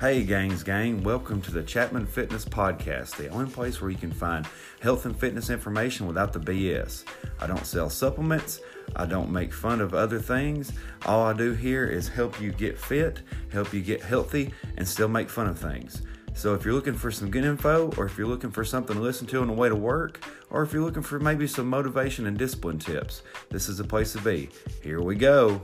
Hey, gangs, gang, welcome to the Chapman Fitness Podcast, the only place where you can find health and fitness information without the BS. I don't sell supplements, I don't make fun of other things. All I do here is help you get fit, help you get healthy, and still make fun of things. So if you're looking for some good info, or if you're looking for something to listen to on the way to work, or if you're looking for maybe some motivation and discipline tips, this is the place to be. Here we go.